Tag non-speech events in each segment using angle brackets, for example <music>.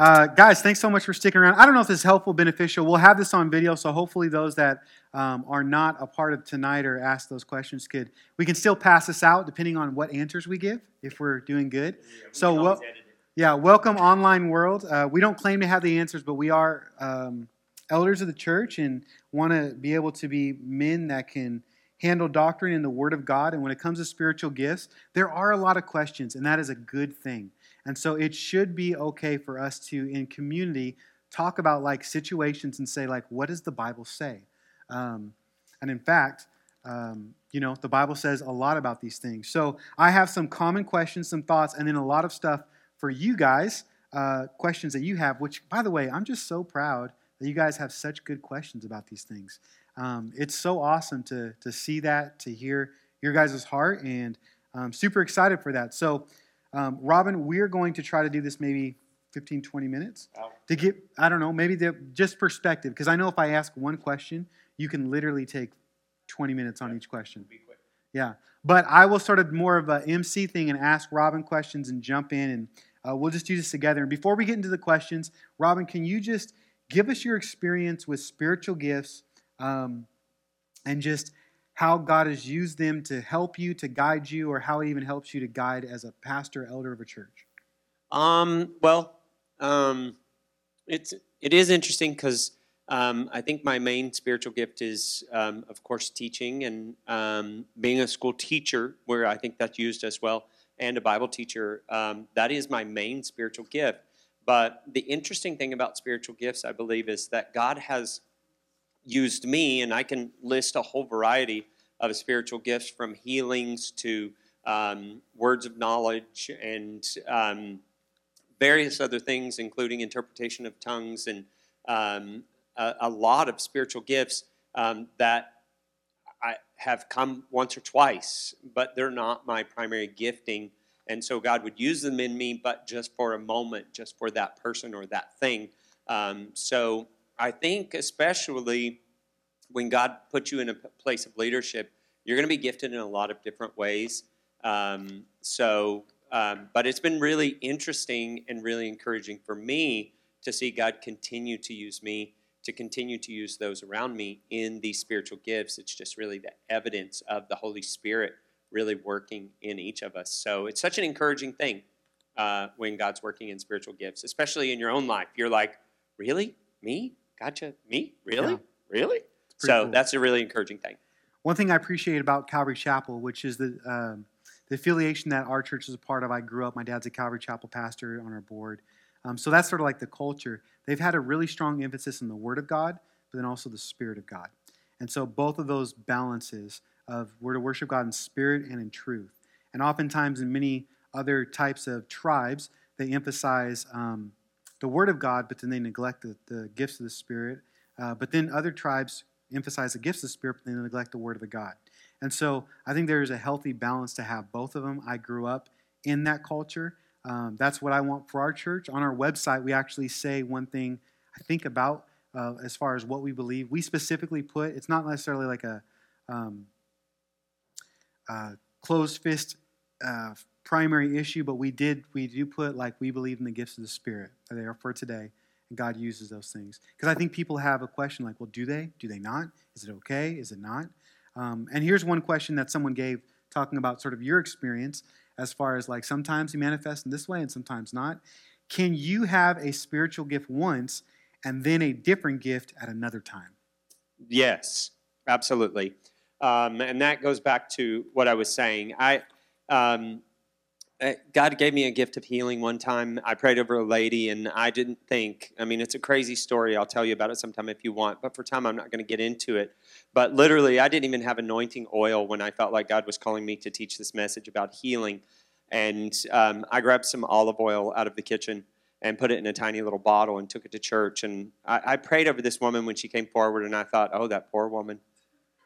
Uh, guys, thanks so much for sticking around. I don't know if this is helpful, beneficial. We'll have this on video, so hopefully those that um, are not a part of tonight or ask those questions could we can still pass this out depending on what answers we give if we're doing good. Yeah, we So can wel- always edit it. Yeah, welcome online world. Uh, we don't claim to have the answers, but we are um, elders of the church and want to be able to be men that can handle doctrine and the Word of God. And when it comes to spiritual gifts, there are a lot of questions, and that is a good thing. And so it should be okay for us to, in community, talk about like situations and say like, what does the Bible say? Um, and in fact, um, you know, the Bible says a lot about these things. So I have some common questions, some thoughts, and then a lot of stuff for you guys, uh, questions that you have, which, by the way, I'm just so proud that you guys have such good questions about these things. Um, it's so awesome to, to see that, to hear your guys' heart, and I'm super excited for that. So, um, Robin, we're going to try to do this maybe 15, 20 minutes Wow. to get, I don't know, maybe the, just perspective, because I know if I ask one question, you can literally take 20 minutes on each question. Be quick. Yeah, but I will sort of more of a MC thing and ask Robin questions and jump in, and uh, we'll just do this together. And before we get into the questions, Robin, can you just give us your experience with spiritual gifts um, and just how God has used them to help you, to guide you, or how it even helps you to guide as a pastor, elder of a church? Um, well, um, it's it is interesting because um, I think my main spiritual gift is, um, of course, teaching and um, being a school teacher, where I think that's used as well, and a Bible teacher. Um, that is my main spiritual gift. But the interesting thing about spiritual gifts, I believe, is that God has used me, and I can list a whole variety of spiritual gifts from healings to um, words of knowledge and um, various other things, including interpretation of tongues and um, a, a lot of spiritual gifts um, that I have come once or twice, but they're not my primary gifting. And so God would use them in me, but just for a moment, just for that person or that thing. Um, so I think, especially when God puts you in a place of leadership, you're going to be gifted in a lot of different ways. Um, so, um, but it's been really interesting and really encouraging for me to see God continue to use me, to continue to use those around me in these spiritual gifts. It's just really the evidence of the Holy Spirit really working in each of us. So it's such an encouraging thing uh, when God's working in spiritual gifts, especially in your own life. You're like, really? Me? Gotcha. Me? Really? Yeah. Really? So cool. that's a really encouraging thing. One thing I appreciate about Calvary Chapel, which is the um, the affiliation that our church is a part of. I grew up. My dad's a Calvary Chapel pastor on our board, um, so that's sort of like the culture. They've had a really strong emphasis on the Word of God, but then also the Spirit of God, and so both of those balances of we're to worship God in spirit and in truth. And oftentimes, in many other types of tribes, they emphasize um, the Word of God, but then they neglect the, the gifts of the Spirit. Uh, but then other tribes emphasize the gifts of the Spirit, but they neglect the Word of the God. And so I think there's a healthy balance to have both of them. I grew up in that culture. Um, that's what I want for our church. On our website, we actually say one thing I think about uh, as far as what we believe. We specifically put, it's not necessarily like a um, uh, closed fist uh, primary issue, but we did we do put like we believe in the gifts of the Spirit. They are for today, and God uses those things. Because I think people have a question like, well, do they? Do they not? Is it okay? Is it not? Um, and here's one question that someone gave talking about sort of your experience as far as like sometimes you manifest in this way and sometimes not. Can you have a spiritual gift once and then a different gift at another time? Yes, absolutely. Um, and that goes back to what I was saying. I, um, God gave me a gift of healing one time. I prayed over a lady, and I didn't think. I mean, it's a crazy story. I'll tell you about it sometime if you want. But for time, I'm not going to get into it. But literally, I didn't even have anointing oil when I felt like God was calling me to teach this message about healing. And um, I grabbed some olive oil out of the kitchen and put it in a tiny little bottle and took it to church. And I, I prayed over this woman when she came forward, and I thought, oh, that poor woman.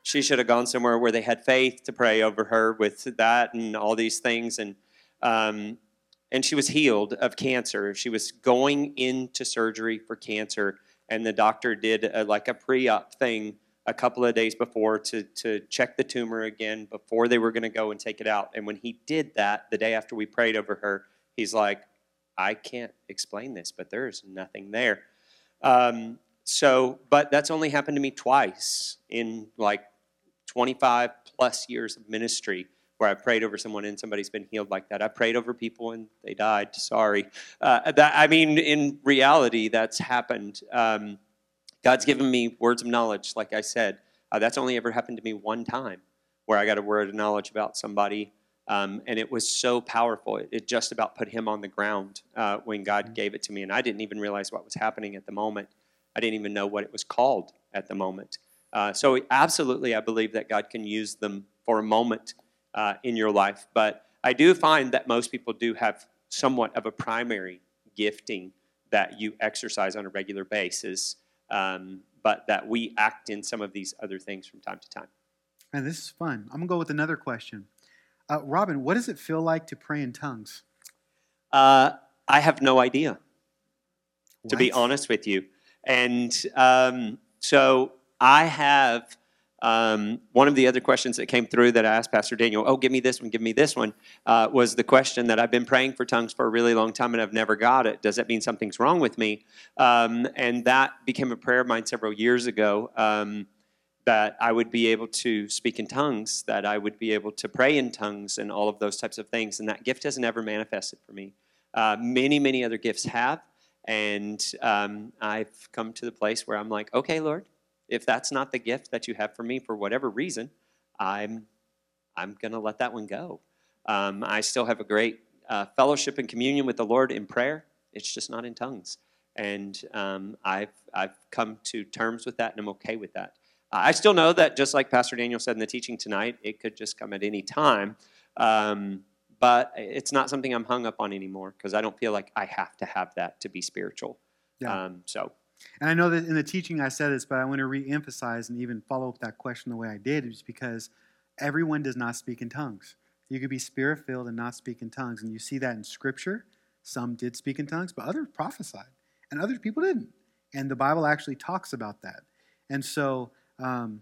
She should have gone somewhere where they had faith to pray over her with that and all these things. And um, and she was healed of cancer. She was going into surgery for cancer, and the doctor did a, like a pre-op thing a couple of days before to to check the tumor again before they were going to go and take it out. And when he did that, the day after we prayed over her, he's like, I can't explain this, but there's nothing there. Um, so, but that's only happened to me twice in like 25 plus years of ministry where I prayed over someone and somebody's been healed like that. I prayed over people and they died. Sorry. Uh, that, I mean, in reality, that's happened. Um, God's given me words of knowledge, like I said. Uh, that's only ever happened to me one time where I got a word of knowledge about somebody. Um, and it was so powerful. It, it, just about put him on the ground uh, when God mm-hmm. gave it to me. And I didn't even realize what was happening at the moment. I didn't even know what it was called at the moment. Uh, so, absolutely, I believe that God can use them for a moment uh, in your life. But I do find that most people do have somewhat of a primary gifting that you exercise on a regular basis, um, but that we act in some of these other things from time to time. And this is fun. I'm going to go with another question. Uh, Robin, what does it feel like to pray in tongues? Uh, I have no idea, what? to be honest with you. And um, so I have um, one of the other questions that came through that I asked Pastor Daniel, oh, give me this one, give me this one, uh, was the question that I've been praying for tongues for a really long time and I've never got it. Does that mean something's wrong with me? Um, and that became a prayer of mine several years ago um, that I would be able to speak in tongues, that I would be able to pray in tongues and all of those types of things. And that gift has never manifested for me. Uh, many, many other gifts have. And um, I've come to the place where I'm like, okay, Lord, if that's not the gift that you have for me for whatever reason, I'm I'm going to let that one go. Um, I still have a great uh, fellowship and communion with the Lord in prayer. It's just not in tongues, and um, I've I've come to terms with that, and I'm okay with that. Uh, I still know that, just like Pastor Daniel said in the teaching tonight, it could just come at any time. Um, but it's not something I'm hung up on anymore because I don't feel like I have to have that to be spiritual. Yeah. Um, so and I know that in the teaching I said this, but I want to re-emphasize and even follow up that question the way I did, is because everyone does not speak in tongues. You could be spirit filled and not speak in tongues, and you see that in Scripture. Some did speak in tongues, but others prophesied, and other people didn't. And the Bible actually talks about that. And so um,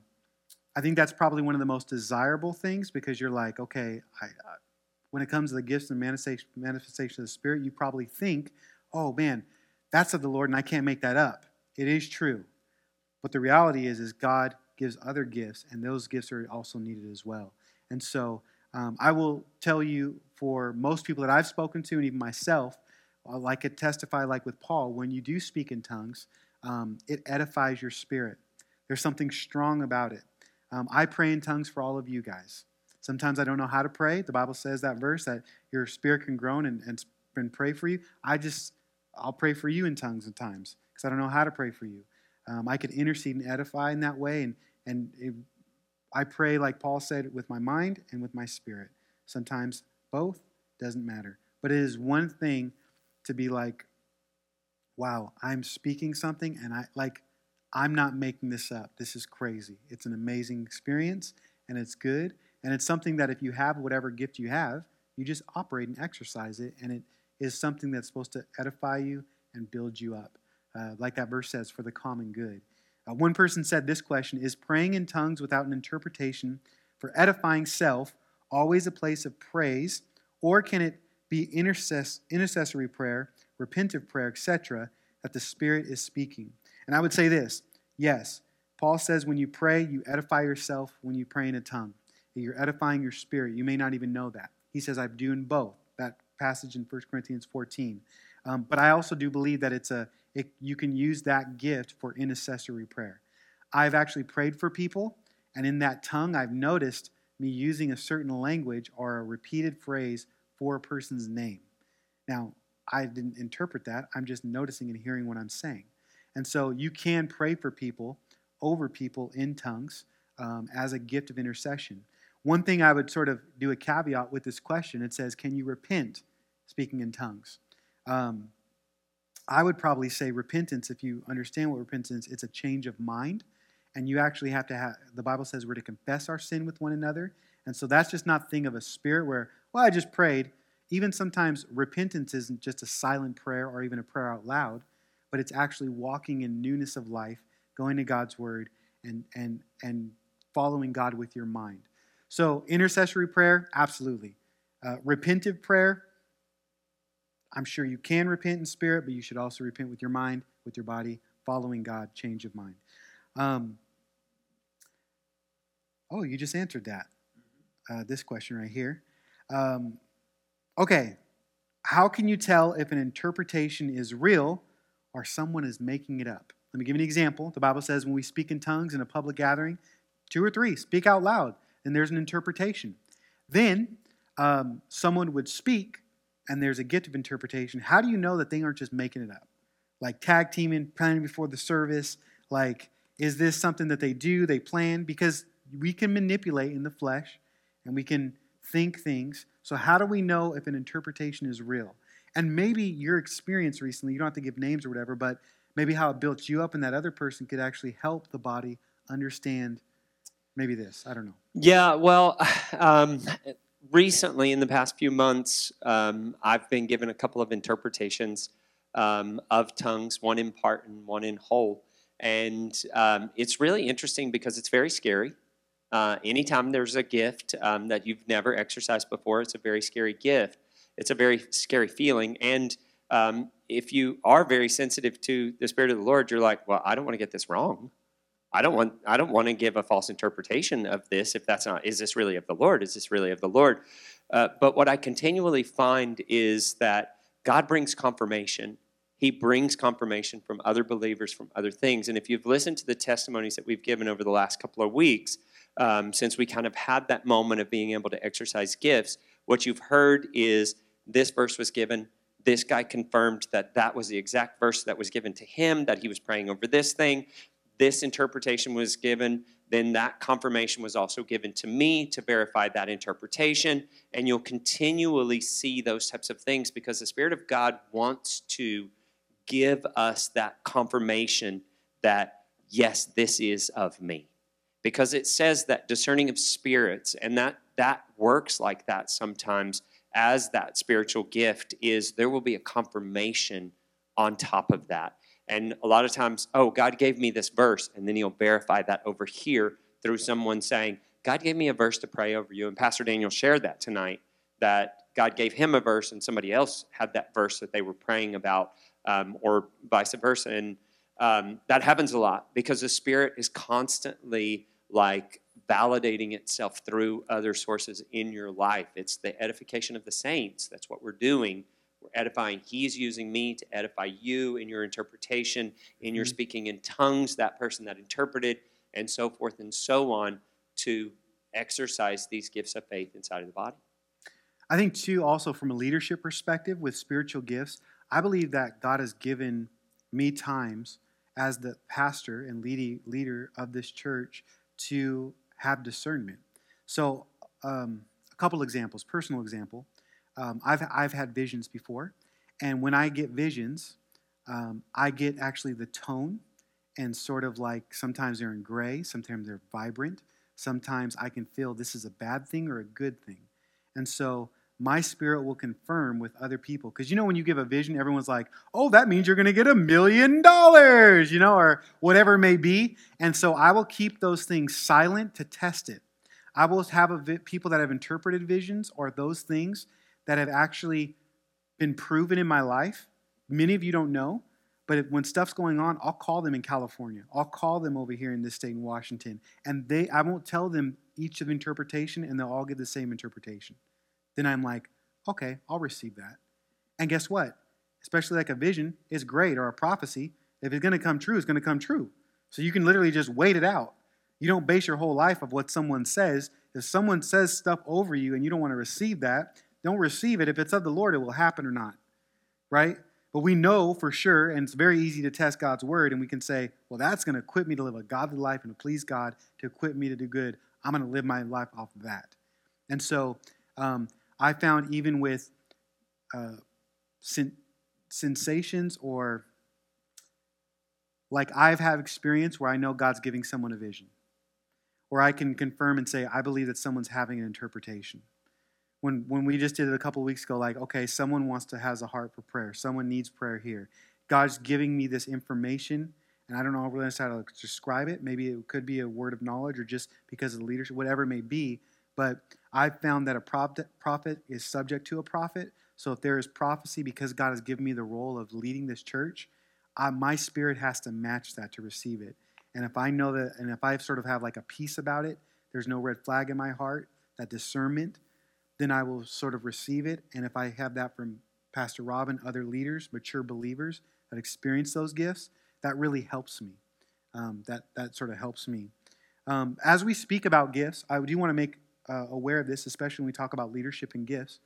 I think that's probably one of the most desirable things because you're like, okay, I, uh, when it comes to the gifts and manifestation, manifestation of the Spirit, you probably think, oh man, that's of the Lord, and I can't make that up. It is true. But the reality is, is God gives other gifts, and those gifts are also needed as well. And so um, I will tell you, for most people that I've spoken to, and even myself, uh, like it testify, like with Paul, when you do speak in tongues, um, it edifies your spirit. There's something strong about it. Um, I pray in tongues for all of you guys. Sometimes I don't know how to pray. The Bible says that verse that your spirit can groan and, and, and pray for you. I just I'll pray for you in tongues at times because I don't know how to pray for you. Um, I could intercede and edify in that way, and and it, I pray like Paul said with my mind and with my spirit. Sometimes both doesn't matter, but it is one thing to be like, wow, I'm speaking something, and I like I'm not making this up. This is crazy. It's an amazing experience, and it's good, and it's something that if you have whatever gift you have, you just operate and exercise it, and it is something that's supposed to edify you and build you up. Uh, like that verse says, for the common good. Uh, one person said this question Is praying in tongues without an interpretation for edifying self always a place of praise, or can it be intercess- intercessory prayer, repentive prayer, etc., that the Spirit is speaking? And I would say this yes, Paul says when you pray, you edify yourself when you pray in a tongue. You're edifying your spirit. You may not even know that. He says, I'm doing both. That passage in 1 Corinthians 14. Um, but I also do believe that it's a it, you can use that gift for intercessory prayer. I've actually prayed for people, and in that tongue, I've noticed me using a certain language or a repeated phrase for a person's name. Now, I didn't interpret that. I'm just noticing and hearing what I'm saying. And so you can pray for people, over people in tongues um, as a gift of intercession. One thing I would sort of do a caveat with this question it says, Can you repent speaking in tongues? Um, I would probably say repentance, if you understand what repentance is, it's a change of mind. And you actually have to have, the Bible says we're to confess our sin with one another. And so that's just not thing of a spirit where, well, I just prayed. Even sometimes repentance isn't just a silent prayer or even a prayer out loud, but it's actually walking in newness of life, going to God's word and and and following God with your mind. So intercessory prayer, absolutely. Uh, repentive prayer, I'm sure you can repent in spirit, but you should also repent with your mind, with your body, following God, change of mind. Um, oh, you just answered that. Uh, this question right here. Um, okay, how can you tell if an interpretation is real or someone is making it up? Let me give you an example. The Bible says when we speak in tongues in a public gathering, two or three speak out loud, and there's an interpretation. Then um, someone would speak, and there's a gift of interpretation. How do you know that they aren't just making it up? Like tag teaming, planning before the service. Like, is this something that they do, they plan? Because we can manipulate in the flesh and we can think things. So, how do we know if an interpretation is real? And maybe your experience recently, you don't have to give names or whatever, but maybe how it built you up and that other person could actually help the body understand maybe this. I don't know. Yeah, well, <sighs> um, recently in the past few months, um, I've been given a couple of interpretations um, of tongues, one in part and one in whole. And um, it's really interesting because it's very scary. Uh, anytime there's a gift um, that you've never exercised before, it's a very scary gift. It's a very scary feeling. And um, if you are very sensitive to the Spirit of the Lord, you're like, well, I don't want to get this wrong. I don't want I don't want to give a false interpretation of this if that's not is this really of the Lord? Is this really of the Lord? Uh, but what I continually find is that God brings confirmation. He brings confirmation from other believers, from other things. And if you've listened to the testimonies that we've given over the last couple of weeks, um, since we kind of had that moment of being able to exercise gifts, what you've heard is this verse was given. This guy confirmed that that was the exact verse that was given to him, that he was praying over this thing. This interpretation was given. Then that confirmation was also given to me to verify that interpretation. And you'll continually see those types of things because the Spirit of God wants to give us that confirmation that, yes, this is of me because it says that discerning of spirits and that that works like that sometimes as that spiritual gift is there will be a confirmation on top of that and a lot of times oh god gave me this verse and then he'll verify that over here through someone saying god gave me a verse to pray over you and pastor daniel shared that tonight that god gave him a verse and somebody else had that verse that they were praying about um, or vice versa and um, that happens a lot because the spirit is constantly like validating itself through other sources in your life. It's the edification of the saints. That's what we're doing. We're edifying. He's using me to edify you in your interpretation, in your mm-hmm. speaking in tongues, that person that interpreted, and so forth and so on to exercise these gifts of faith inside of the body. I think, too, also from a leadership perspective with spiritual gifts, I believe that God has given me times as the pastor and leading leader of this church to have discernment. So, um, a couple examples, personal example. Um, I've, I've had visions before, and when I get visions, um, I get actually the tone and sort of like sometimes they're in gray, sometimes they're vibrant, sometimes I can feel this is a bad thing or a good thing. And so my spirit will confirm with other people. Because you know, when you give a vision, everyone's like, oh, that means you're going to get a million dollars, you know, or whatever it may be. And so I will keep those things silent to test it. I will have vi- people that have interpreted visions or those things that have actually been proven in my life. Many of you don't know, but if, when stuff's going on, I'll call them in California. I'll call them over here in this state in Washington, and they I won't tell them each of interpretation, and they'll all give the same interpretation then I'm like, okay, I'll receive that. And guess what? Especially like a vision is great or a prophecy. If it's going to come true, it's going to come true. So you can literally just wait it out. You don't base your whole life of what someone says. If someone says stuff over you and you don't want to receive that, don't receive it. If it's of the Lord, it will happen or not. Right? But we know for sure, and it's very easy to test God's word, and we can say, well, that's going to equip me to live a godly life and to please God, to equip me to do good. I'm going to live my life off of that. And so, um, I found even with uh, sen- sensations or like I've had experience where I know God's giving someone a vision, or I can confirm and say, I believe that someone's having an interpretation. When, when we just did it a couple weeks ago, like, okay, someone wants to has a heart for prayer. Someone needs prayer here. God's giving me this information, and I don't know really how to describe it. Maybe it could be a word of knowledge or just because of the leadership, whatever it may be. But I've found that a prophet, prophet is subject to a prophet. So if there is prophecy because God has given me the role of leading this church, I, my spirit has to match that to receive it. And if I know that, and if I sort of have like a peace about it, there's no red flag in my heart, that discernment, then I will sort of receive it. And if I have that from Pastor Rob and other leaders, mature believers that experience those gifts, that really helps me. Um, that that sort of helps me. Um, as we speak about gifts, I do want to make uh, aware of this, especially when we talk about leadership and gifts.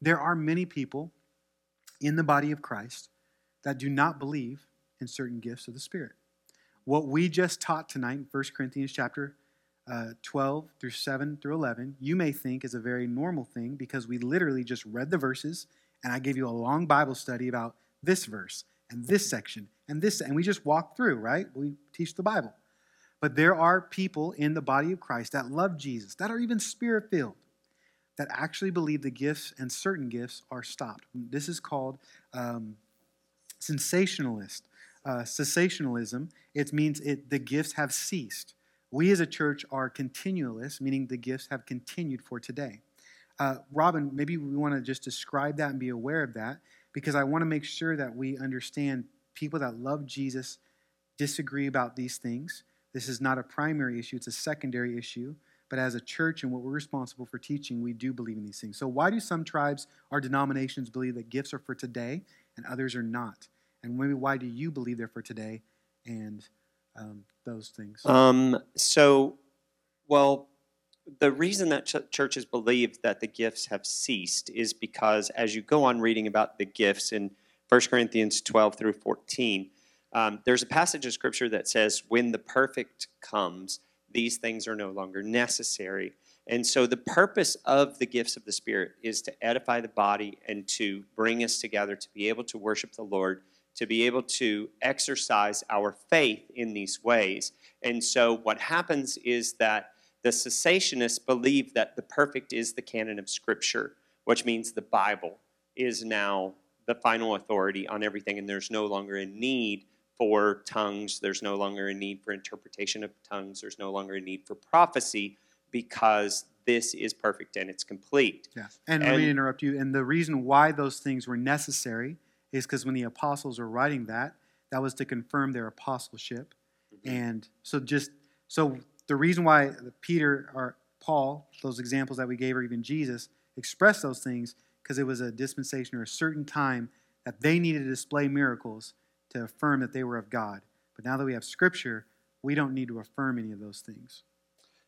There are many people in the body of Christ that do not believe in certain gifts of the Spirit. What we just taught tonight in 1 Corinthians chapter uh, 12 through 7 through 11, you may think is a very normal thing because we literally just read the verses and I gave you a long Bible study about this verse and this section and this, and we just walk through, right? We teach the Bible. But there are people in the body of Christ that love Jesus, that are even spirit filled, that actually believe the gifts and certain gifts are stopped. This is called um, cessationalist. Uh, cessationalism, it means it, the gifts have ceased. We as a church are continualists, meaning the gifts have continued for today. Uh, Robin, maybe we want to just describe that and be aware of that because I want to make sure that we understand people that love Jesus disagree about these things. This is not a primary issue, it's a secondary issue. But as a church and what we're responsible for teaching, we do believe in these things. So, why do some tribes or denominations believe that gifts are for today and others are not? And maybe why do you believe they're for today and um, those things? Um, so, well, the reason that ch- churches believe that the gifts have ceased is because as you go on reading about the gifts in 1 Corinthians 12 through 14, um, there's a passage of scripture that says, When the perfect comes, these things are no longer necessary. And so, the purpose of the gifts of the Spirit is to edify the body and to bring us together to be able to worship the Lord, to be able to exercise our faith in these ways. And so, what happens is that the cessationists believe that the perfect is the canon of Scripture, which means the Bible is now the final authority on everything, and there's no longer a need for tongues. There's no longer a need for interpretation of tongues. There's no longer a need for prophecy because this is perfect and it's complete. Yeah. And, and let me interrupt you. And the reason why those things were necessary is because when the apostles were writing that, that was to confirm their apostleship. Mm-hmm. And so just so the reason why Peter or Paul, those examples that we gave, or even Jesus, expressed those things, because it was a dispensation or a certain time that they needed to display miracles to affirm that they were of God. But now that we have Scripture, we don't need to affirm any of those things.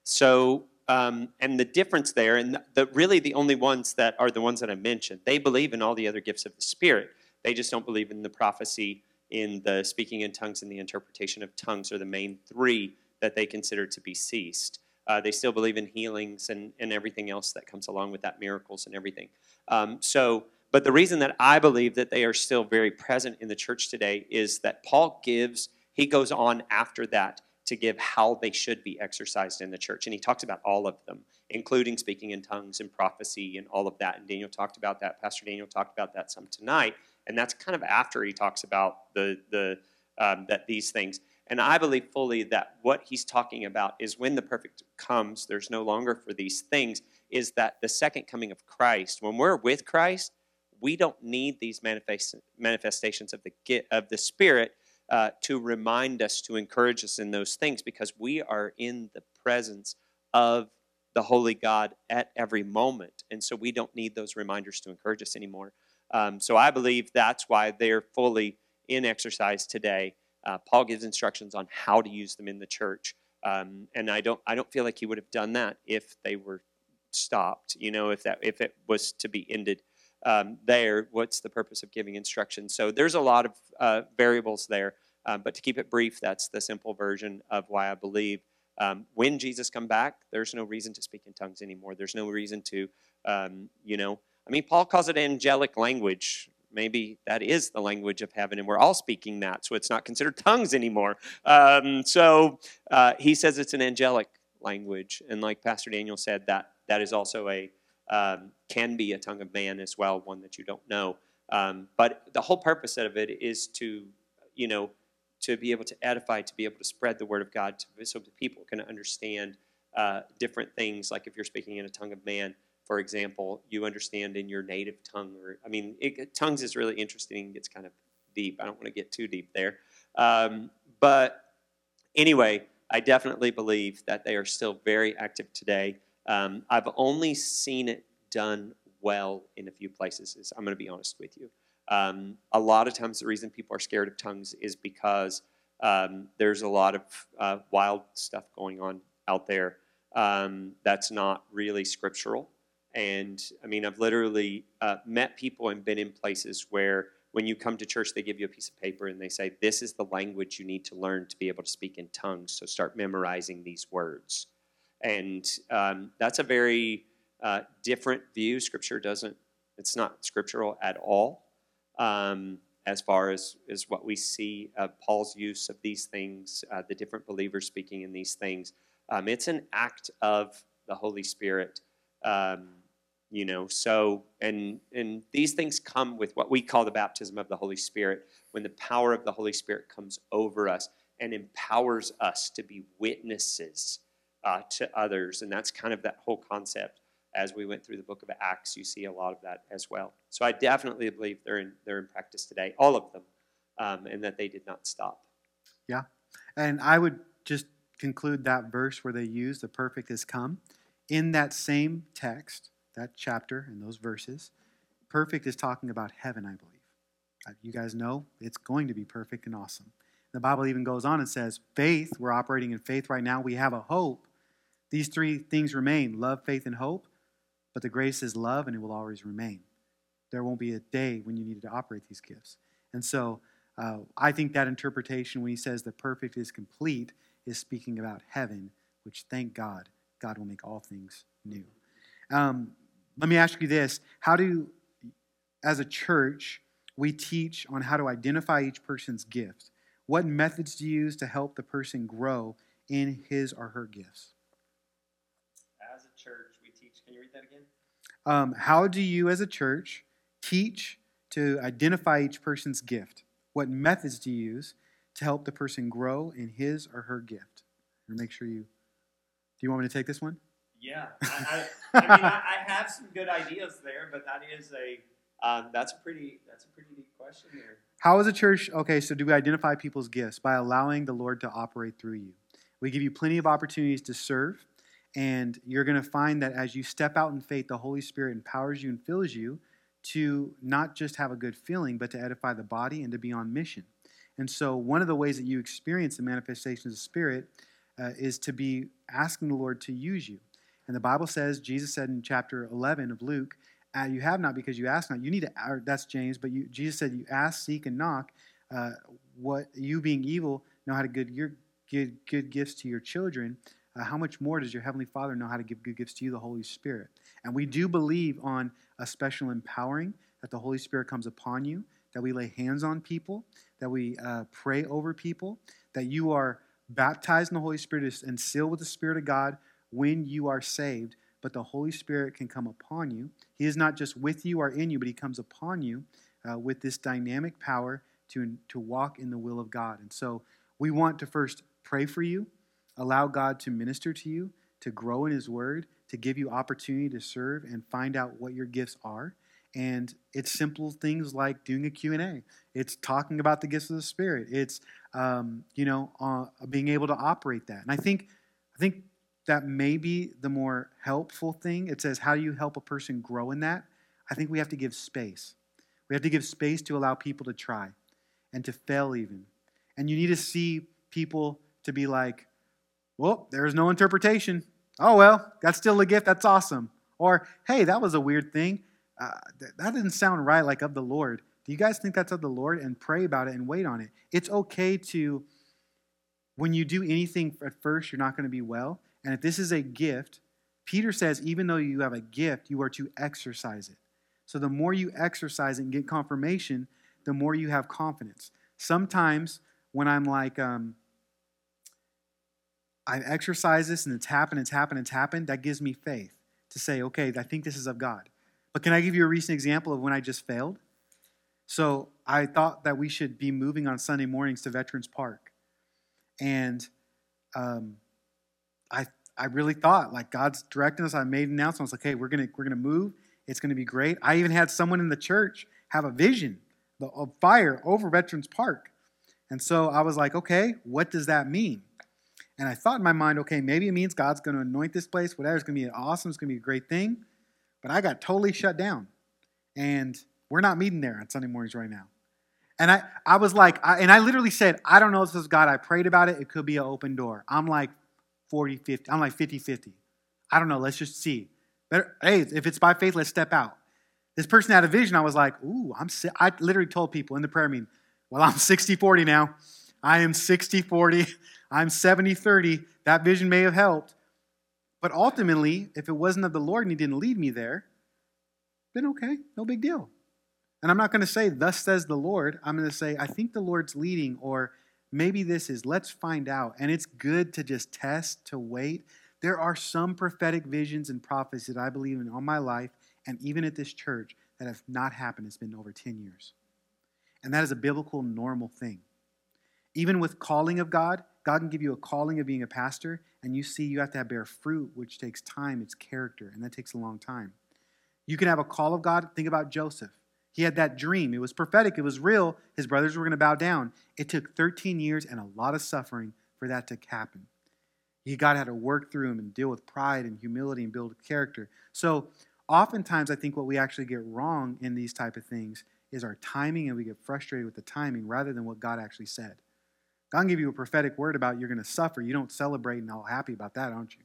So, um, and the difference there, and the, really the only ones that are the ones that I mentioned, they believe in all the other gifts of the Spirit. They just don't believe in the prophecy, in the speaking in tongues, and the interpretation of tongues are the main three that they consider to be ceased. Uh, they still believe in healings and, and everything else that comes along with that, miracles and everything. Um, so, but the reason that I believe that they are still very present in the church today is that Paul gives, he goes on after that to give how they should be exercised in the church. And he talks about all of them, including speaking in tongues and prophecy and all of that. And Daniel talked about that. Pastor Daniel talked about that some tonight. And that's kind of after he talks about the, the um, that these things. And I believe fully that what he's talking about is when the perfect comes, there's no longer for these things, is that the second coming of Christ, when we're with Christ, we don't need these manifest, manifestations of the of the Spirit uh, to remind us, to encourage us in those things, because we are in the presence of the Holy God at every moment, and so we don't need those reminders to encourage us anymore. Um, so I believe that's why they're fully in exercise today. Uh, Paul gives instructions on how to use them in the church, um, and I don't I don't feel like he would have done that if they were stopped. You know, if that if it was to be ended um, there, what's the purpose of giving instructions? So there's a lot of uh, variables there, um, but to keep it brief, that's the simple version of why I believe um, when Jesus come back, there's no reason to speak in tongues anymore. There's no reason to, um, you know, I mean, Paul calls it angelic language. Maybe that is the language of heaven, and we're all speaking that, so it's not considered tongues anymore. Um, so uh, he says it's an angelic language, and like Pastor Daniel said, that that is also a um, can be a tongue of man as well, one that you don't know. Um, but the whole purpose of it is to, you know, to be able to edify, to be able to spread the word of God, to, so that people can understand uh, different things. Like if you're speaking in a tongue of man, for example, you understand in your native tongue. Or I mean, it, tongues is really interesting. It's kind of deep. I don't want to get too deep there, um, but anyway, I definitely believe that they are still very active today. Um, I've only seen it done well in a few places. Is I'm going to be honest with you. Um, a lot of times, the reason people are scared of tongues is because um, there's a lot of uh, wild stuff going on out there um, that's not really scriptural. And I mean, I've literally uh, met people and been in places where when you come to church, they give you a piece of paper and they say, This is the language you need to learn to be able to speak in tongues. So start memorizing these words. And um, that's a very uh, different view. Scripture doesn't, it's not scriptural at all um, as far as, as what we see of Paul's use of these things, uh, the different believers speaking in these things. Um, it's an act of the Holy Spirit. Um, you know so and and these things come with what we call the baptism of the holy spirit when the power of the holy spirit comes over us and empowers us to be witnesses uh, to others. And that's kind of that whole concept as we went through the book of acts. You see a lot of that as well. So i definitely believe they're in they're in practice today all of them um, and that they did not stop. Yeah. And i would just conclude that verse where they use the perfect has come. In that same text that chapter and those verses. Perfect is talking about heaven, I believe. Uh, you guys know it's going to be perfect and awesome. The Bible even goes on and says, faith, we're operating in faith right now. We have a hope. These three things remain love, faith, and hope. But the grace is love, and it will always remain. There won't be a day when you need to operate these gifts. And so uh, I think that interpretation, when he says the perfect is complete, is speaking about heaven, which thank God, God will make all things new. Um, let me ask you this How do, as a church, we teach on how to identify each person's gift? What methods do you use to help the person grow in his or her gifts? As a church, we teach. Can you read that again? Um, how do you, as a church, teach to identify each person's gift? What methods do you use to help the person grow in his or her gift? And make sure you. Do you want me to take this one? Yeah, I, I, I mean, I, I, have some good ideas there, but that is a um, that's a pretty that's a pretty deep question there. How is a church okay? So do we identify people's gifts by allowing the Lord to operate through you? We give you plenty of opportunities to serve, and you're going to find that as you step out in faith, the Holy Spirit empowers you and fills you to not just have a good feeling, but to edify the body and to be on mission. And so, one of the ways that you experience the manifestations of the Spirit uh, is to be asking the Lord to use you. And the Bible says, Jesus said in chapter 11 of Luke, uh, you have not because you ask not. You need to, that's James, but you, Jesus said, you ask, seek, and knock. Uh, what you being evil know how to give your, give good gifts to your children. Uh, how much more does your heavenly Father know how to give good gifts to you, the Holy Spirit? And we do believe on a special empowering that the Holy Spirit comes upon you, that we lay hands on people, that we uh, pray over people, that you are baptized in the Holy Spirit and sealed with the Spirit of God when you are saved, but the Holy Spirit can come upon you. He is not just with you or in you, but He comes upon you uh, with this dynamic power to, to walk in the will of God. And so we want to first pray for you, allow God to minister to you, to grow in His Word, to give you opportunity to serve and find out what your gifts are. And it's simple things like doing a Q&A. It's talking about the gifts of the Spirit. It's, um, you know, uh, being able to operate that. And I think, I think that may be the more helpful thing. It says, How do you help a person grow in that? I think we have to give space. We have to give space to allow people to try and to fail, even. And you need to see people to be like, Well, there's no interpretation. Oh, well, that's still a gift. That's awesome. Or, Hey, that was a weird thing. Uh, that didn't sound right, like of the Lord. Do you guys think that's of the Lord? And pray about it and wait on it. It's okay to, when you do anything at first, you're not going to be well and if this is a gift, Peter says, even though you have a gift, you are to exercise it. So the more you exercise it and get confirmation, the more you have confidence. Sometimes when I'm like, um, I exercise this and it's happened, it's happened, it's happened, that gives me faith to say, okay, I think this is of God. But can I give you a recent example of when I just failed? So I thought that we should be moving on Sunday mornings to Veterans Park. And um, I I really thought like God's directing us. I made an announcement. I was like, hey, we're gonna we're gonna move. It's gonna be great. I even had someone in the church have a vision of fire over Veterans Park. And so I was like, okay, what does that mean? And I thought in my mind, okay, maybe it means God's to anoint this place, whatever. It's to be awesome. It's to be a great thing. But I got totally shut down. And we're not meeting there on Sunday mornings right now. And I, I was like, I, and I literally said, I don't know if this is God. I prayed about it. It could be an open door. I'm like 40, 50. I'm like 50, 50. I don't know. Let's just see. Better, hey, if it's by faith, let's step out. This person had a vision. I was like, ooh, I'm, I literally told people in the prayer meeting, well, I'm 60, 40 now. I am 60, 40. I'm 70, 30. That vision may have helped. But ultimately, if it wasn't of the Lord and He didn't lead me there, then okay, no big deal. And I'm not going to say, thus says the Lord. I'm going to say, I think the Lord's leading, or maybe this is, let's find out. And it's good to just test, to wait. There are some prophetic visions and prophecies that I believe in all my life, and even at this church, that have not happened. It's been over 10 years. And that is a biblical, normal thing. Even with calling of God, God can give you a calling of being a pastor, and you see you have to bear fruit, which takes time, it's character, and that takes a long time. You can have a call of God. Think about Joseph. He had that dream. It was prophetic, it was real. His brothers were going to bow down. It took 13 years and a lot of suffering for that to happen. He God had to work through him and deal with pride and humility and build character. So, oftentimes I think what we actually get wrong in these type of things is our timing and we get frustrated with the timing rather than what God actually said. God can give you a prophetic word about you're going to suffer. You don't celebrate and all happy about that, aren't you?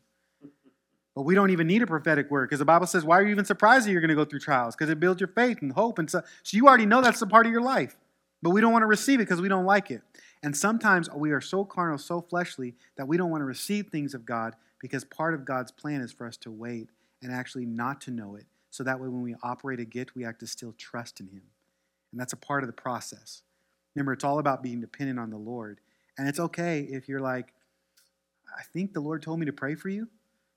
But we don't even need a prophetic word because the Bible says, why are you even surprised that you're going to go through trials? Because it builds your faith and hope. And so, so you already know that's a part of your life. But we don't want to receive it because we don't like it. And sometimes we are so carnal, so fleshly, that we don't want to receive things of God because part of God's plan is for us to wait and actually not to know it. So that way, when we operate a gift, we have to still trust in Him. And that's a part of the process. Remember, it's all about being dependent on the Lord. And it's okay if you're like, I think the Lord told me to pray for you.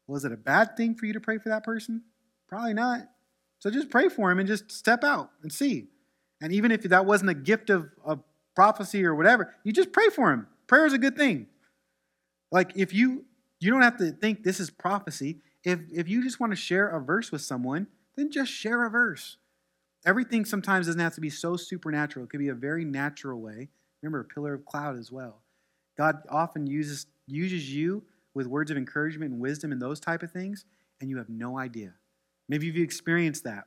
Was it a bad thing for you to pray for that person? Probably not. So just pray for him and just step out and see. And even if that wasn't a gift of, of prophecy or whatever, you just pray for him. Prayer is a good thing. Like if you you don't have to think this is prophecy. If if you just want to share a verse with someone, then just share a verse. Everything sometimes doesn't have to be so supernatural. It could be a very natural way. Remember, a pillar of cloud as well. God often uses uses you with words of encouragement and wisdom and those type of things, and you have no idea. Maybe you've experienced that.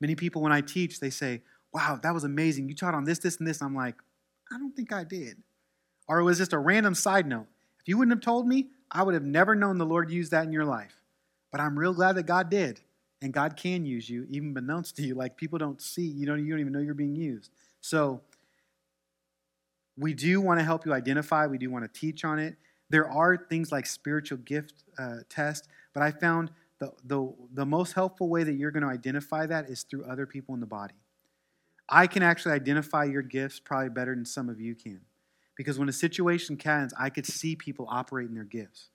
Many people, when I teach, they say, Wow, that was amazing. You taught on this, this, and this. I'm like, I don't think I did. Or it was just a random side note. If you wouldn't have told me, I would have never known the Lord used that in your life. But I'm real glad that God did. And God can use you, even unbeknownst to you. Like people don't see, you don't, you don't even know you're being used. So we do want to help you identify, we do want to teach on it. There are things like spiritual gift uh, test, but I found the, the, the most helpful way that you're going to identify that is through other people in the body. I can actually identify your gifts probably better than some of you can. Because when a situation comes, I could see people operating their gifts.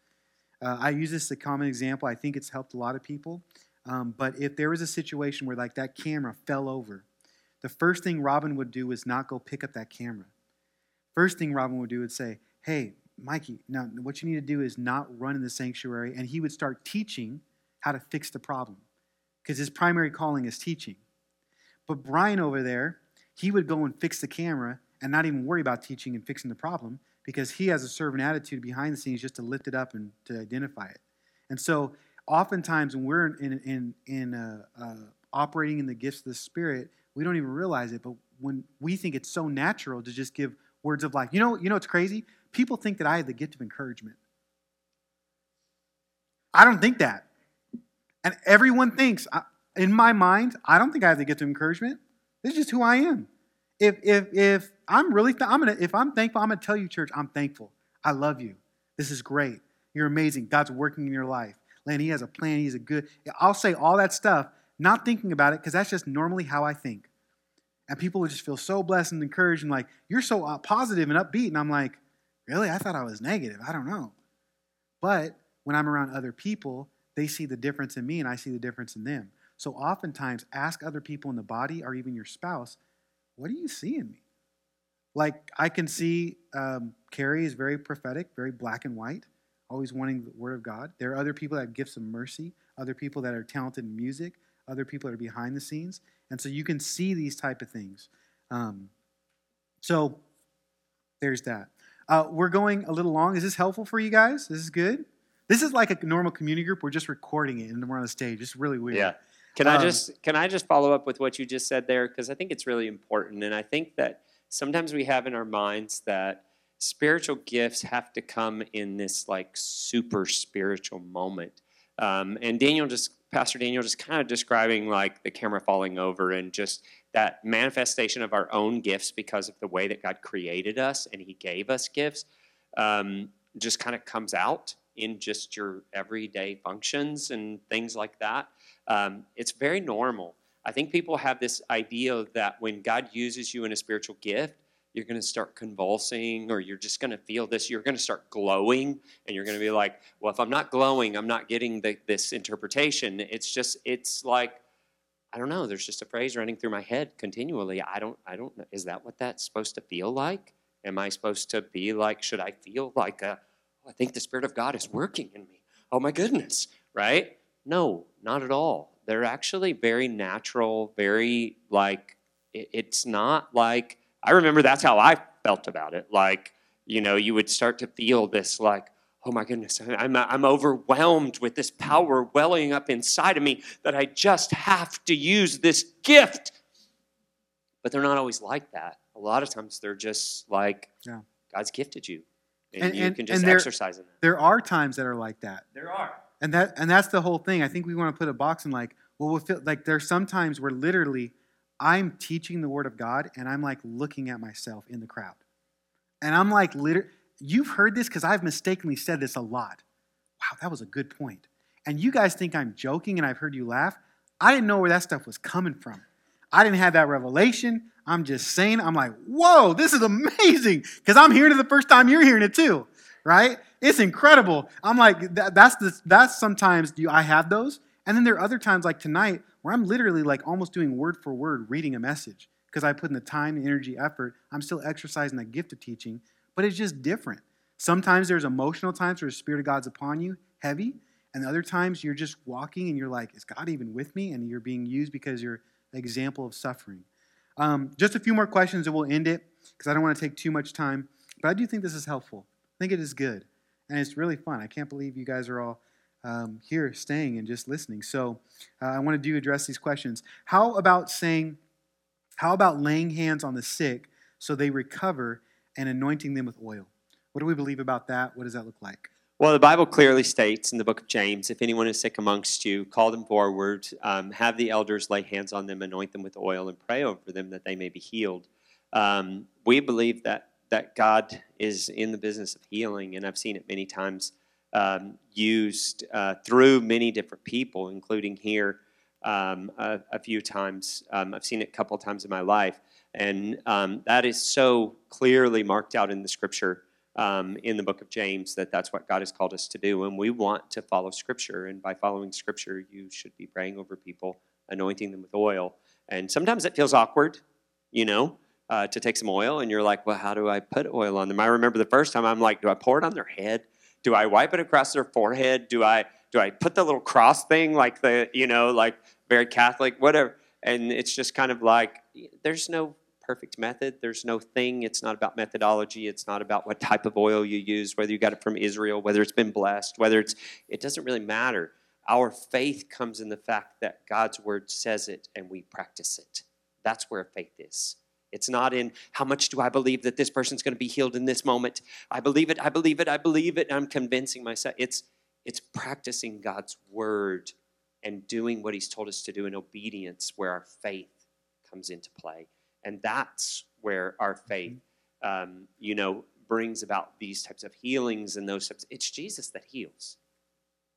Uh, I use this as a common example. I think it's helped a lot of people. Um, but if there was a situation where like that camera fell over, the first thing Robin would do is not go pick up that camera. First thing Robin would do is say, Hey, Mikey, now what you need to do is not run in the sanctuary. And he would start teaching how to fix the problem because his primary calling is teaching. But Brian over there, he would go and fix the camera and not even worry about teaching and fixing the problem because he has a servant attitude behind the scenes just to lift it up and to identify it. And so, oftentimes when we're in in in uh, uh, operating in the gifts of the Spirit, we don't even realize it. But when we think it's so natural to just give words of life, you know, you know, it's crazy. People think that I have the gift of encouragement. I don't think that. And everyone thinks, in my mind, I don't think I have the gift of encouragement. This is just who I am. If, if, if I'm really, th- I'm gonna, if I'm thankful, I'm gonna tell you, church, I'm thankful. I love you. This is great. You're amazing. God's working in your life. Lan, He has a plan. He's a good. I'll say all that stuff, not thinking about it, because that's just normally how I think. And people just feel so blessed and encouraged and like, you're so uh, positive and upbeat. And I'm like, Really? I thought I was negative. I don't know. But when I'm around other people, they see the difference in me and I see the difference in them. So oftentimes, ask other people in the body or even your spouse, what do you see in me? Like, I can see um, Carrie is very prophetic, very black and white. always wanting the Word of God. There are other people that have gifts of mercy, other people that are talented in music, other people that are behind the scenes, and so you can see these type of things. Um, so there's that. Uh, we're going a little long. Is this helpful for you guys? This is good. This is like a normal community group. We're just recording it and we're on the stage. It's really weird. Yeah. Can I Um, just can I just follow up with what you just said there because I think it's really important and I think that sometimes we have in our minds that spiritual gifts have to come in this like super spiritual moment. Um, and Daniel just Pastor Daniel just kind of describing like the camera falling over and just that manifestation of our own gifts because of the way that God created us and He gave us gifts um, just kind of comes out in just your everyday functions and things like that. Um, it's very normal. I think people have this idea that when God uses you in a spiritual gift, you're going to start convulsing or you're just going to feel this. You're going to start glowing and you're going to be like, well, if I'm not glowing, I'm not getting the, this interpretation. It's just, it's like, I don't know. There's just a phrase running through my head continually. I don't, I don't know. Is that what that's supposed to feel like? Am I supposed to be like, should I feel like a, oh, I think the Spirit of God is working in me? Oh my goodness, right? No, not at all. They're actually very natural, very like, it, it's not like, I remember that's how I felt about it. Like, you know, you would start to feel this, like, oh my goodness, I'm, I'm overwhelmed with this power welling up inside of me that I just have to use this gift. But they're not always like that. A lot of times they're just like, Yeah. God's gifted you. And, And- you and- can just and they're- exercise in that. There are times that are like that. There are. and that and that's the whole thing. I think we want to put a box in like, well, we'll feel like there's sometimes where literally I'm teaching the word of God and I'm like looking at myself in the crowd, and I'm like, liter- you've heard this because I've mistakenly said this a lot. Wow, that was a good point. And you guys think I'm joking and I've heard you laugh. I didn't know where that stuff was coming from. I didn't have that revelation. I'm just saying, I'm like, whoa, this is amazing because I'm hearing it the first time you're hearing it too, right? It's incredible. I'm like, that, that's the, that's sometimes you, I have those. And then there are other times like tonight where I'm literally like almost doing word for word reading a message because I put in the time, energy, effort. I'm still exercising that gift of teaching, but it's just different. Sometimes there's emotional times where the Spirit of God's upon you, heavy, and other times you're just walking and you're like, is God even with me? And you're being used because you're an example of suffering. Um, just a few more questions and we'll end it because I don't want to take too much time. But I do think this is helpful. I think it is good. And it's really fun. I can't believe you guys are all um, here staying and just listening. So uh, I want to do address these questions. How about saying, how about laying hands on the sick so they recover and anointing them with oil? What do we believe about that? What does that look like? Well, the Bible clearly states in the book of James if anyone is sick amongst you, call them forward, um, have the elders lay hands on them, anoint them with oil, and pray over them that they may be healed. Um, we believe that, that God is in the business of healing, and I've seen it many times um, used uh, through many different people, including here um, a, a few times. Um, I've seen it a couple times in my life, and um, that is so clearly marked out in the scripture um, in the book of James that that's what God has called us to do. And we want to follow Scripture. And by following Scripture, you should be praying over people, anointing them with oil. And sometimes it feels awkward, you know, uh, to take some oil. And you're like, well, how do I put oil on them? I remember the first time I'm like, do I pour it on their head? Do I wipe it across their forehead? Do I do I put the little cross thing like the you know like very Catholic whatever? And it's just kind of like there's no perfect method. There's no thing. It's not about methodology. It's not about what type of oil you use, whether you got it from Israel, whether it's been blessed, whether it's, it doesn't really matter. Our faith comes in the fact that God's word says it and we practice it. That's where faith is. It's not in how much do I believe that this person's going to be healed in this moment. I believe it, I believe it, I believe it, I'm convincing myself. It's it's practicing God's word and doing what he's told us to do in obedience where our faith comes into play. And that's where our faith, um, you know, brings about these types of healings and those types. It's Jesus that heals.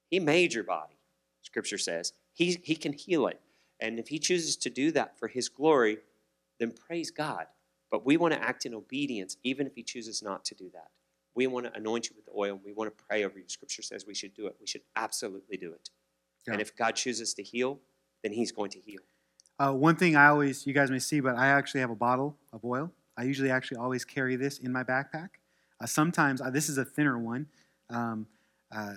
He made your body, Scripture says. He, he can heal it. And if he chooses to do that for his glory, then praise God. But we want to act in obedience, even if he chooses not to do that. We want to anoint you with the oil. We want to pray over you. Scripture says we should do it. We should absolutely do it. Yeah. And if God chooses to heal, then he's going to heal. Uh, one thing I always, you guys may see, but I actually have a bottle of oil. I usually actually always carry this in my backpack. Uh, sometimes, uh, this is a thinner one. Um, uh,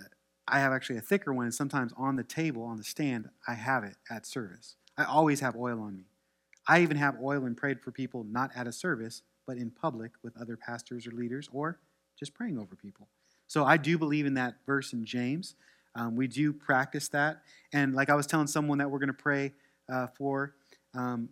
I have actually a thicker one, and sometimes on the table, on the stand, I have it at service. I always have oil on me. I even have oil and prayed for people not at a service, but in public with other pastors or leaders, or just praying over people. So I do believe in that verse in James. Um, we do practice that. And like I was telling someone that we're going to pray uh, for um,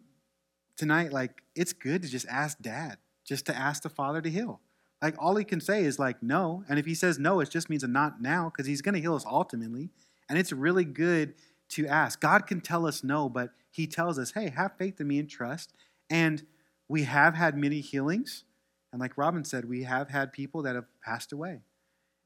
tonight, like it's good to just ask dad, just to ask the father to heal. Like all he can say is like no. And if he says no, it just means a not now because he's going to heal us ultimately. And it's really good to ask. God can tell us no, but he tells us, hey, have faith in me and trust. And we have had many healings. And like Robin said, we have had people that have passed away.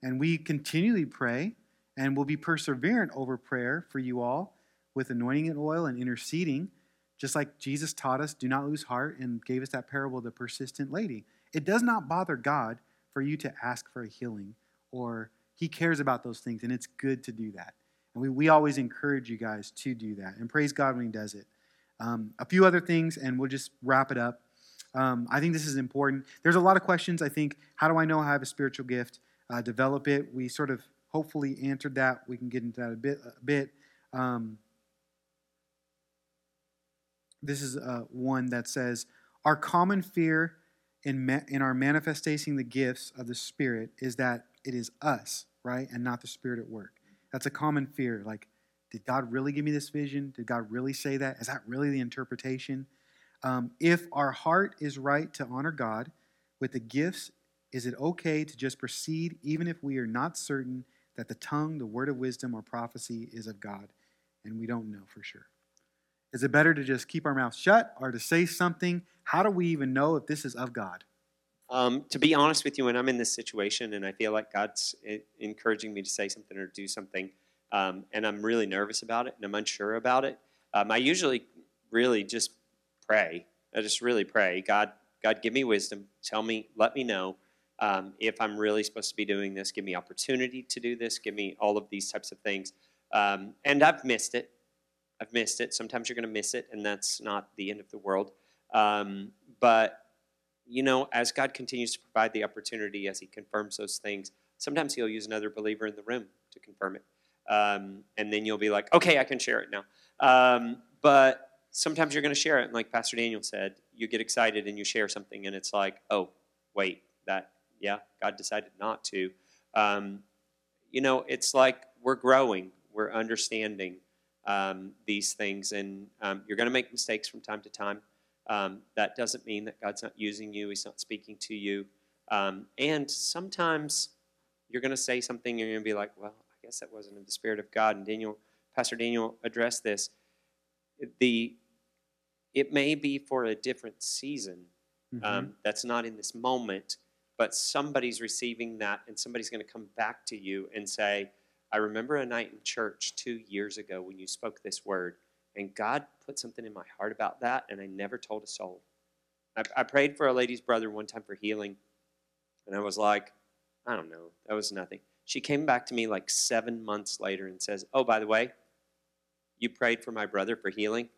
And we continually pray and will be perseverant over prayer for you all with anointing and oil and interceding, just like Jesus taught us, do not lose heart and gave us that parable of the persistent lady. It does not bother God for you to ask for a healing, or He cares about those things, and it's good to do that. And we, we always encourage you guys to do that, and praise God when He does it. Um, a few other things, and we'll just wrap it up. Um, I think this is important. There's a lot of questions. I think, how do I know I have a spiritual gift? Uh, develop it. We sort of hopefully answered that. We can get into that a bit. A bit. Um, this is uh, one that says, Our common fear in, ma- in our manifesting the gifts of the Spirit is that it is us, right, and not the Spirit at work. That's a common fear. Like, did God really give me this vision? Did God really say that? Is that really the interpretation? Um, if our heart is right to honor God with the gifts, is it okay to just proceed even if we are not certain that the tongue, the word of wisdom, or prophecy is of God and we don't know for sure? Is it better to just keep our mouth shut or to say something? How do we even know if this is of God? Um, to be honest with you, when I'm in this situation and I feel like God's encouraging me to say something or do something, um, and I'm really nervous about it and I'm unsure about it, um, I usually really just pray. I just really pray, God, God, give me wisdom. Tell me, let me know um, if I'm really supposed to be doing this. Give me opportunity to do this. Give me all of these types of things. Um, and I've missed it. I've missed it. Sometimes you're going to miss it, and that's not the end of the world. Um, but you know, as God continues to provide the opportunity, as He confirms those things, sometimes He'll use another believer in the room to confirm it. Um, and then you'll be like, okay, I can share it now. Um, but sometimes you're going to share it, and like Pastor Daniel said, you get excited and you share something, and it's like, oh, wait, that, yeah, God decided not to. Um, you know, it's like we're growing, we're understanding um, these things, and um, you're going to make mistakes from time to time. Um, that doesn't mean that God's not using you, He's not speaking to you. Um, and sometimes you're going to say something, and you're going to be like, well, I guess that wasn't in the Spirit of God. And Daniel, Pastor Daniel addressed this. The it may be for a different season mm-hmm. um, that's not in this moment, but somebody's receiving that, and somebody's going to come back to you and say, I remember a night in church two years ago when you spoke this word, and God put something in my heart about that, and I never told a soul. I, I prayed for a lady's brother one time for healing, and I was like, I don't know, that was nothing. She came back to me like seven months later and says, Oh, by the way, you prayed for my brother for healing.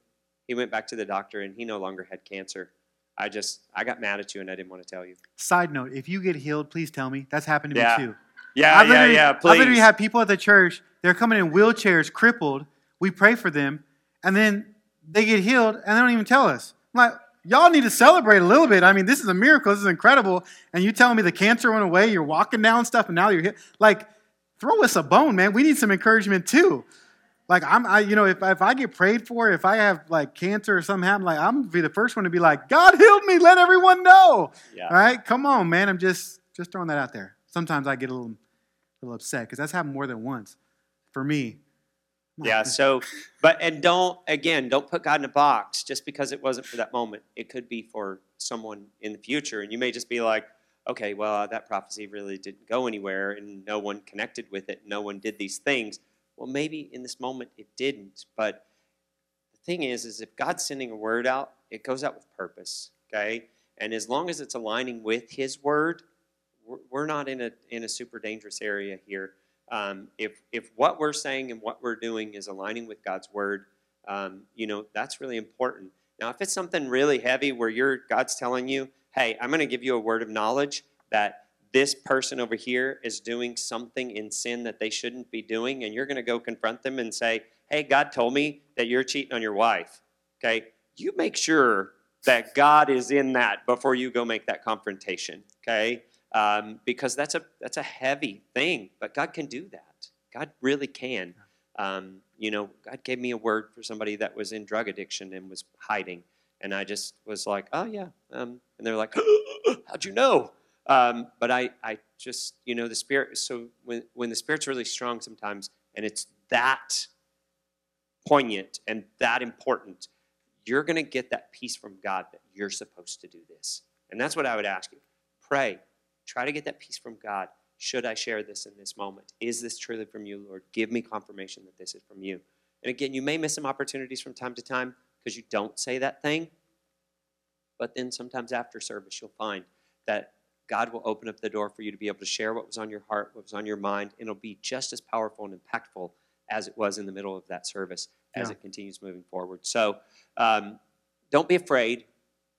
He went back to the doctor and he no longer had cancer. I just, I got mad at you and I didn't want to tell you. Side note, if you get healed, please tell me. That's happened to yeah. me too. Yeah, yeah, yeah, please. I literally have people at the church, they're coming in wheelchairs, crippled. We pray for them, and then they get healed, and they don't even tell us. I'm like, y'all need to celebrate a little bit. I mean, this is a miracle. This is incredible. And you telling me the cancer went away, you're walking down stuff, and now you're here. Like, throw us a bone, man. We need some encouragement too. Like I'm, I, you know, if, if I get prayed for, if I have like cancer or something happen, like I'm gonna be the first one to be like, God healed me. Let everyone know. Yeah. All right, come on, man. I'm just just throwing that out there. Sometimes I get a little, a little upset because that's happened more than once for me. Yeah. So, but and don't again, don't put God in a box just because it wasn't for that moment. It could be for someone in the future, and you may just be like, okay, well, that prophecy really didn't go anywhere, and no one connected with it. No one did these things well, maybe in this moment it didn't, but the thing is, is if God's sending a word out, it goes out with purpose, okay? And as long as it's aligning with His word, we're not in a in a super dangerous area here. Um, if if what we're saying and what we're doing is aligning with God's word, um, you know that's really important. Now, if it's something really heavy where you're God's telling you, "Hey, I'm going to give you a word of knowledge that this person over here is doing something in sin that they shouldn't be doing, and you're going to go confront them and say, Hey, God told me that you're cheating on your wife. Okay? You make sure that God is in that before you go make that confrontation. Okay? Um, because that's a that's a heavy thing, but God can do that. God really can. Um, you know, God gave me a word for somebody that was in drug addiction and was hiding, and I just was like, "Oh yeah," um, and they're like, <gasps> "How'd you know?" Um, but I, I just, you know, the spirit. So when when the spirit's really strong, sometimes, and it's that poignant and that important, you're going to get that peace from God that you're supposed to do this, and that's what I would ask you. Pray, try to get that peace from God. Should I share this in this moment? Is this truly from you, Lord? Give me confirmation that this is from you. And again, you may miss some opportunities from time to time because you don't say that thing. But then sometimes after service, you'll find that God will open up the door for you to be able to share what was on your heart, what was on your mind, and it'll be just as powerful and impactful as it was in the middle of that service as Yeah. it continues moving forward. So um, don't be afraid,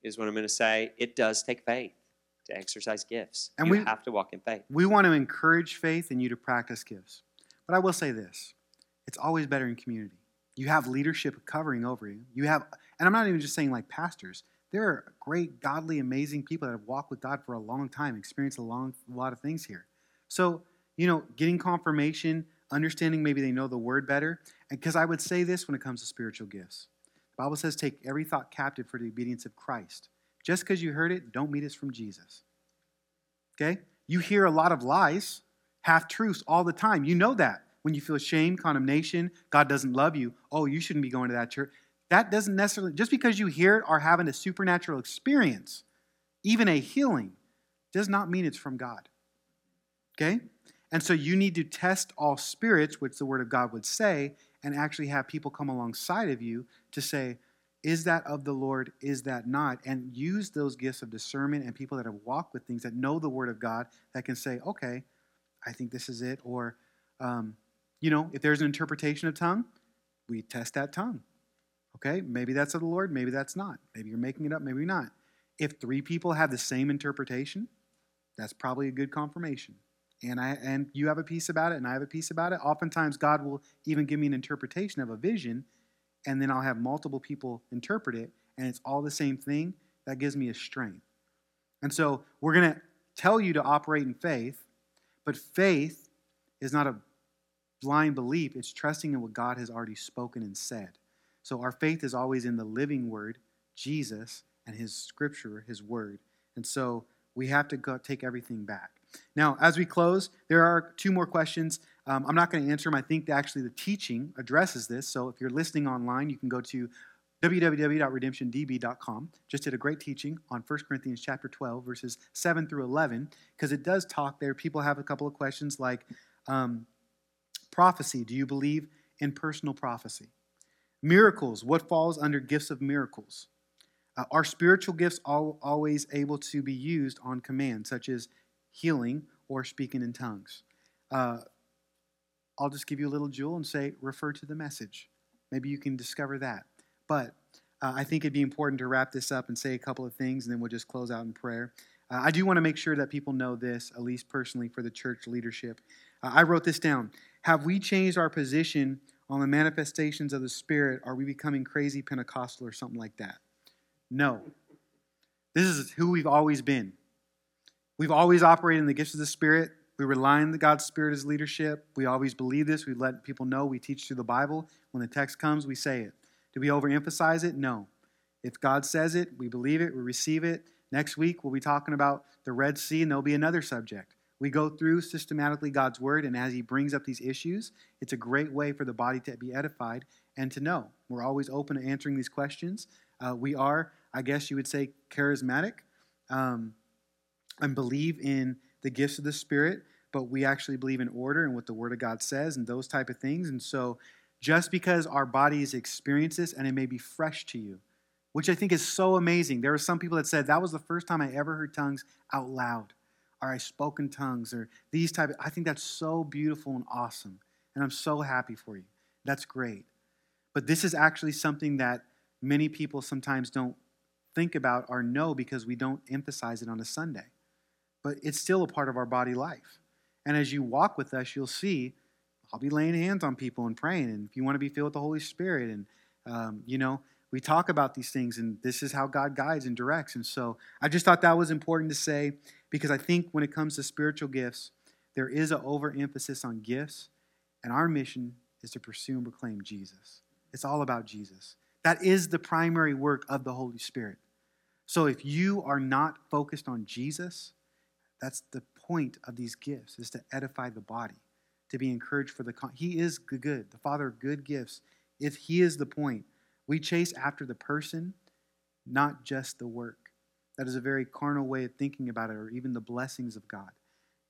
is what I'm going to say. It does take faith to exercise gifts. And you we- have to walk in faith. We want to encourage faith in you to practice gifts. But I will say this it's always better in community. You have leadership covering over you. You have, and I'm not even just saying like pastors. There are great, godly, amazing people that have walked with God for a long time, experienced a long, a lot of things here. So, you know, getting confirmation, understanding maybe they know the word better. And because I would say this when it comes to spiritual gifts the Bible says, take every thought captive for the obedience of Christ. Just because you heard it, don't mean it's from Jesus. Okay? You hear a lot of lies, half truths all the time. You know that. When you feel shame, condemnation, God doesn't love you, oh, you shouldn't be going to that church. That doesn't necessarily, just because you hear it or having a supernatural experience, even a healing, does not mean it's from God. Okay? And so you need to test all spirits, which the Word of God would say, and actually have people come alongside of you to say, is that of the Lord? Is that not? And use those gifts of discernment and people that have walked with things that know the Word of God that can say, okay, I think this is it. Or, um, you know, if there's an interpretation of tongue, we test that tongue. Okay, maybe that's of the Lord, maybe that's not. Maybe you're making it up, maybe not. If three people have the same interpretation, that's probably a good confirmation. And I and you have a peace about it, and I have a peace about it. Oftentimes, God will even give me an interpretation of a vision, and then I'll have multiple people interpret it, and it's all the same thing. That gives me a strength. And so we're to tell you to operate in faith, but faith is not a blind belief, it's trusting in what God has already spoken and said. So our faith is always in the living word, Jesus, and his scripture, his word. And so we have to go take everything back. Now, as we close, there are two more questions. Um, I'm not going to answer them. I think actually the teaching addresses this. So if you're listening online, you can go to www.redemptiondb.com. Just did a great teaching on 1 Corinthians chapter 12, verses 7 through 11, because it does talk there. People have a couple of questions like um, prophecy. Do you believe in personal prophecy? Miracles. What falls under gifts of miracles? Uh, are spiritual gifts all, always able to be used on command, such as healing or speaking in tongues? Uh, I'll just give you a little jewel and say, refer to the message. Maybe you can discover that. But uh, I think it'd be important to wrap this up and say a couple of things, and then we'll just close out in prayer. Uh, I do want to make sure that people know this, at least personally for the church leadership. Uh, I wrote this down. Have we changed our position on the manifestations of the Spirit? Are we becoming crazy Pentecostal or something like that? No. This is who we've always been. We've always operated in the gifts of the Spirit. We rely on the God's Spirit as leadership. We always believe this. We let people know. We teach through the Bible. When the text comes, we say it. Do we overemphasize it? No. If God says it, we believe it, we receive it. Next week, we'll be talking about the Red Sea, and there'll be another subject. We go through systematically God's Word, and as He brings up these issues, it's a great way for the body to be edified and to know. We're always open to answering these questions. Uh, we are, I guess you would say, charismatic um, and believe in the gifts of the Spirit, but we actually believe in order and what the Word of God says and those type of things. And so, just because our bodies experience this and it may be fresh to you, which I think is so amazing. There were some people that said that was the first time I ever heard tongues out loud, or I spoke in tongues, or these type. Of, I think that's so beautiful and awesome, and I'm so happy for you. That's great. But this is actually something that many people sometimes don't think about or know because we don't emphasize it on a Sunday. but it's still a part of our body life. And as you walk with us, you'll see I'll be laying hands on people and praying. And if you want to be filled with the Holy Spirit, and um, you know, we talk about these things, and this is how God guides and directs. And so I just thought that was important to say because I think when it comes to spiritual gifts, there is an overemphasis on gifts, and our mission is to pursue and proclaim Jesus. It's all about Jesus. That is the primary work of the Holy Spirit. So if you are not focused on Jesus, that's the point of these gifts is to edify the body, to be encouraged for the con- He is good, the Father of good gifts. If he is the point, we chase after the person, not just the work. That is a very carnal way of thinking about it, or even the blessings of God.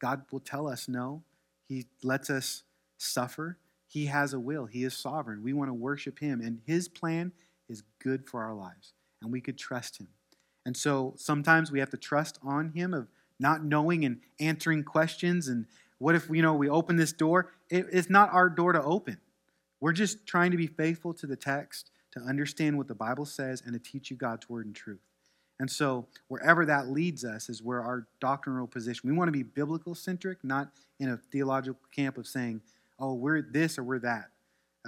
God will tell us no. He lets us suffer. He has a will. He is sovereign. We want to worship Him, and His plan is good for our lives, and we could trust Him. And so sometimes we have to trust on Him of not knowing and answering questions. And what if you know we open this door? It, it's not our door to open. We're just trying to be faithful to the text to understand what the Bible says and to teach you God's word and truth. And so, wherever that leads us is where our doctrinal position. We want to be biblical centric, not in a theological camp of saying, oh, we're this or we're that.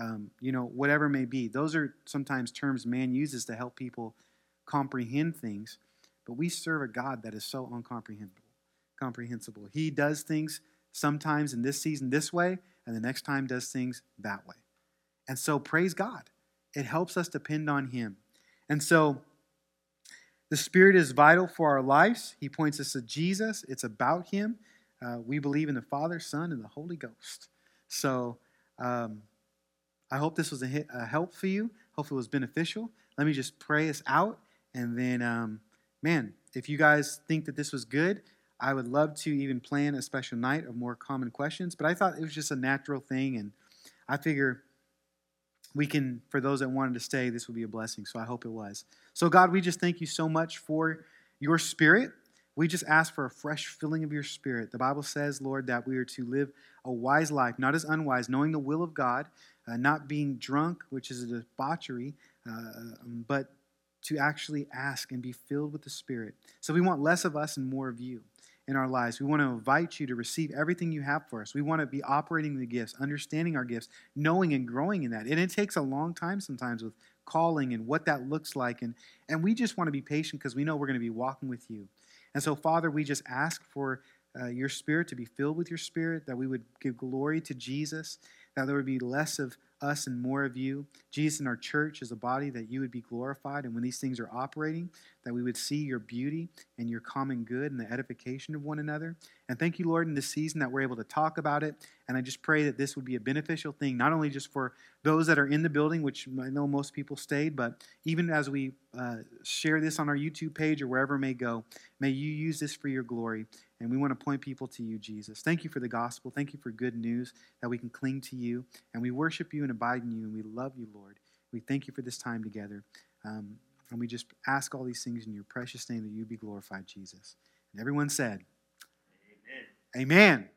Um, you know, whatever may be. Those are sometimes terms man uses to help people comprehend things. But we serve a God that is so uncomprehensible. Comprehensible. He does things sometimes in this season this way, and the next time does things that way. And so, praise God. It helps us depend on Him. And so, the Spirit is vital for our lives. He points us to Jesus, it's about Him. Uh, we believe in the Father, Son, and the Holy Ghost. So, um, I hope this was a, hit, a, help for you. Hopefully, it was beneficial. Let me just pray us out. And then, um, man, if you guys think that this was good, I would love to even plan a special night of more common questions. But I thought it was just a natural thing. And I figure we can, for those that wanted to stay, this would be a blessing. So I hope it was. So, God, we just thank you so much for your spirit. We just ask for a fresh filling of your spirit. The Bible says, Lord, that we are to live a wise life, not as unwise, knowing the will of God, uh, not being drunk, which is a debauchery, uh, um, but to actually ask and be filled with the Spirit. So we want less of us and more of you in our lives. We want to invite you to receive everything you have for us. We want to be operating the gifts, understanding our gifts, knowing and growing in that. And it takes a long time sometimes with calling and what that looks like. And, and we just want to be patient because we know we're going to be walking with you. And so, Father, we just ask for uh, your spirit to be filled with your spirit, that we would give glory to Jesus, that there would be less of us and more of you. Jesus in our church as a body, that you would be glorified. And when these things are operating, that we would see your beauty and your common good and the edification of one another. And thank you, Lord, in this season that we're able to talk about it. And I just pray that this would be a beneficial thing, not only just for those that are in the building, which I know most people stayed, but even as we uh, share this on our YouTube page or wherever it may go, may you use this for your glory. And we want to point people to you, Jesus. Thank you for the gospel. Thank you for good news that we can cling to you. And we worship you and abide in you. And we love you, Lord. We thank you for this time together. Um, and we just ask all these things in your precious name that you be glorified, Jesus. And everyone said, Amen. Amen.